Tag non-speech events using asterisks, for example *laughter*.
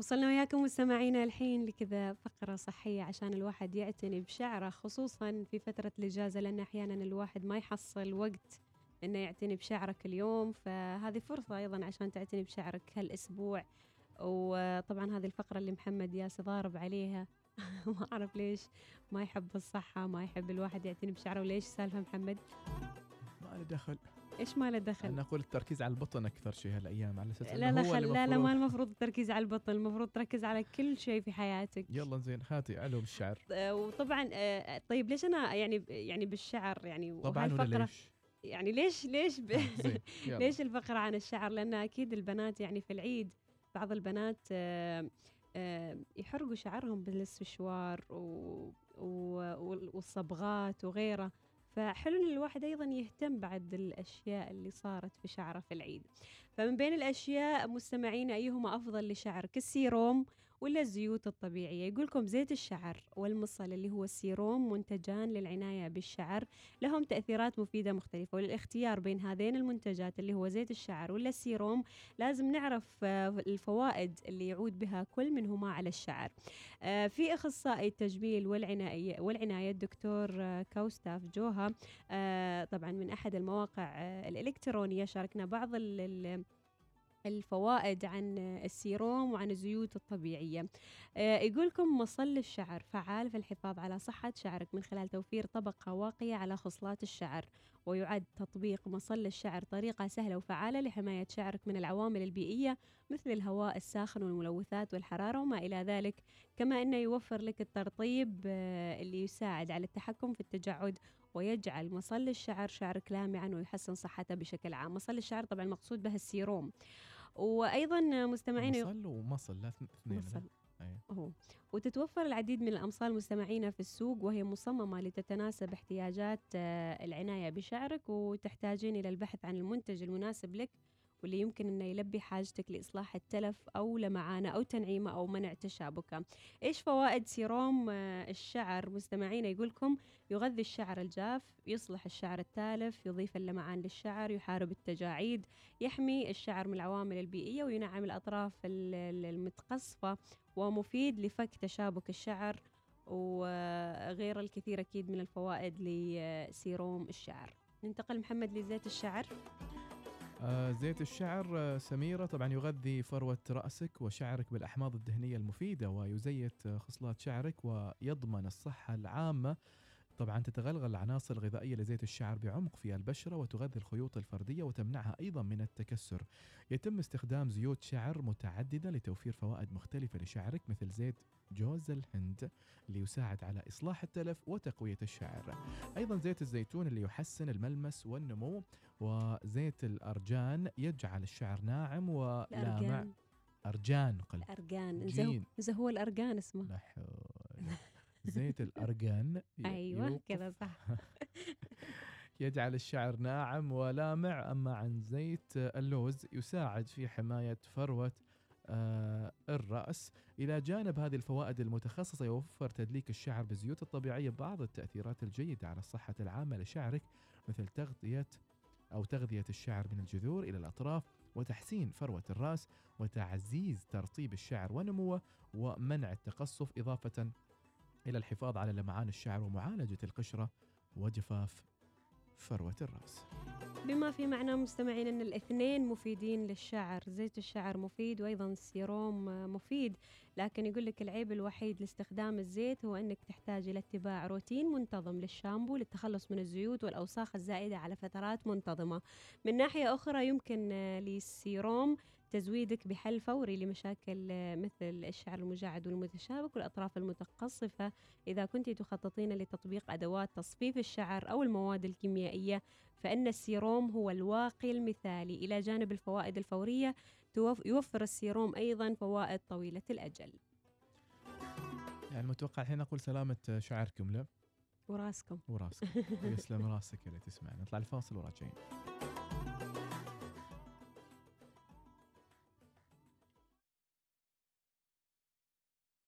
وصلنا وياكم مستمعينا الحين لكذا فقرة صحية عشان الواحد يعتني بشعره خصوصا في فترة الإجازة لأن أحيانا الواحد ما يحصل وقت إنه يعتني بشعره كل يوم. فهذه فرصة أيضا عشان تعتني بشعرك هالأسبوع. وطبعا هذه الفقرة اللي محمد ياس ضارب عليها. *laughs* ما أعرف ليش ما يحب الصحة ما يحب الواحد يعتني بشعره. وليش سالفة محمد؟ ما له دخل. إيش ما له دخل؟ أنا أقول التركيز على البطن أكثر شيء هالأيام على أساس لا لا هو خل لا لا ما المفروض التركيز على البطن المفروض تركز على كل شيء في حياتك. يلا زين هاتي علوم الشعر. آه، وطبعا آه، طيب ليش أنا يعني يعني بالشعر يعني؟ طبعا ولا ليش؟ يعني ليش ليش ب... *laughs* *laughs* ليش الفقرة عن الشعر؟ لأن أكيد البنات يعني في العيد بعض البنات آه، آه، يحرقوا شعرهم بالسشوار و... و... وال- والصبغات وغيره. فحلو إن الواحد أيضا يهتم بعد الأشياء اللي صارت في شعره في العيد. فمن بين الأشياء مستمعين أيهما أفضل لشعرك السيروم ولا الزيوت الطبيعية. يقولكم زيت الشعر والمصل اللي هو السيروم منتجان للعناية بالشعر لهم تأثيرات مفيدة مختلفة وللاختيار بين هذين المنتجات اللي هو زيت الشعر ولا السيروم لازم نعرف آه، الفوائد اللي يعود بها كل منهما على الشعر. آه، في أخصائي التجميل والعناية والعناية الدكتور آه، كوستاف جوها طبعا من أحد المواقع الإلكترونية شاركنا بعض الفوائد عن السيروم وعن الزيوت الطبيعية. آه، يقولكم مصل الشعر فعال في الحفاظ على صحة شعرك من خلال توفير طبقة واقية على خصلات الشعر. ويعد تطبيق مصل الشعر طريقة سهلة وفعالة لحماية شعرك من العوامل البيئية مثل الهواء الساخن والملوثات والحرارة وما إلى ذلك. كما أنه يوفر لك الترطيب آه، اللي يساعد على التحكم في التجعد ويجعل مصل الشعر شعرك لامعا ويحسن صحته بشكل عام. مصل الشعر طبعا المقصود به السيروم. وأيضا مستمعين مصل ومصل لا اثنين مصل. لا. أي. هو وتتوفر العديد من الأمصال مستمعينا في السوق وهي مصممة لتتناسب احتياجات آه، العناية بشعرك وتحتاجين إلى البحث عن المنتج المناسب لك واللي يمكن إنه يلبي حاجتك لإصلاح التلف أو لمعانة أو تنعيمه أو منع تشابكه. إيش فوائد سيروم آه، الشعر مستمعينا يقولكم يغذي الشعر الجاف، يصلح الشعر التالف، يضيف اللمعان للشعر، يحارب التجاعيد، يحمي الشعر من العوامل البيئية وينعم الأطراف ال- ال- المتقصفة ومفيد لفك تشابك الشعر وغير الكثير أكيد من الفوائد لسيروم الشعر. ننتقل محمد لزيت الشعر. آه زيت الشعر آه سميرة. طبعا يغذي فروة رأسك وشعرك بالأحماض الدهنية المفيدة ويزيت آه، خصلات شعرك ويضمن الصحة العامة. طبعا تتغلغل العناصر الغذائية لزيت الشعر بعمق في البشرة وتغذي الخيوط الفردية وتمنعها أيضا من التكسر. يتم استخدام زيوت شعر متعددة لتوفير فوائد مختلفة لشعرك مثل زيت جوز الهند اللي يساعد على إصلاح التلف وتقوية الشعر. أيضا زيت الزيتون اللي يحسن الملمس والنمو وزيت الأرجان يجعل الشعر ناعم ولامع الأرجان. أرجان قل الأرجان. إذا هو- الأرجان اسمه. زيت الأرجان أيوة كذا صح. *laughs* يجعل الشعر ناعم ولامع أما عن زيت اللوز يساعد في حماية فروة آه، الرأس. إلى جانب هذه الفوائد المتخصصة يوفر تدليك الشعر بالزيوت الطبيعية بعض التأثيرات الجيدة على الصحة العامة لشعرك مثل تغذية أو تغذية الشعر من الجذور إلى الأطراف وتحسين فروة الرأس وتعزيز ترطيب الشعر ونموه ومنع التقصف إضافة إلى الحفاظ على لمعان الشعر ومعالجة القشرة وجفاف فروة الرأس. بما في معنى مستمعين أن الاثنين مفيدين للشعر زيت الشعر مفيد وأيضا السيروم مفيد لكن يقول لك العيب الوحيد لاستخدام الزيت هو أنك تحتاج إلى اتباع روتين منتظم للشامبو للتخلص من الزيوت والأوساخ الزائدة على فترات منتظمة. من ناحية أخرى يمكن للسيروم تزويدك بحل فوري لمشاكل مثل الشعر المجعد والمتشابك والأطراف المتقصفة. إذا كنت تخططين لتطبيق أدوات تصفيف الشعر أو المواد الكيميائية فإن السيروم هو الواقي المثالي. إلى جانب الفوائد الفورية يوفر السيروم أيضا فوائد طويلة الأجل. يعني متوقع الحين أقول سلامة شعركم له وراسكم وراسك *laughs* يسلم راسك اللي تسمعنا. نطلع الفاصل وراجعين.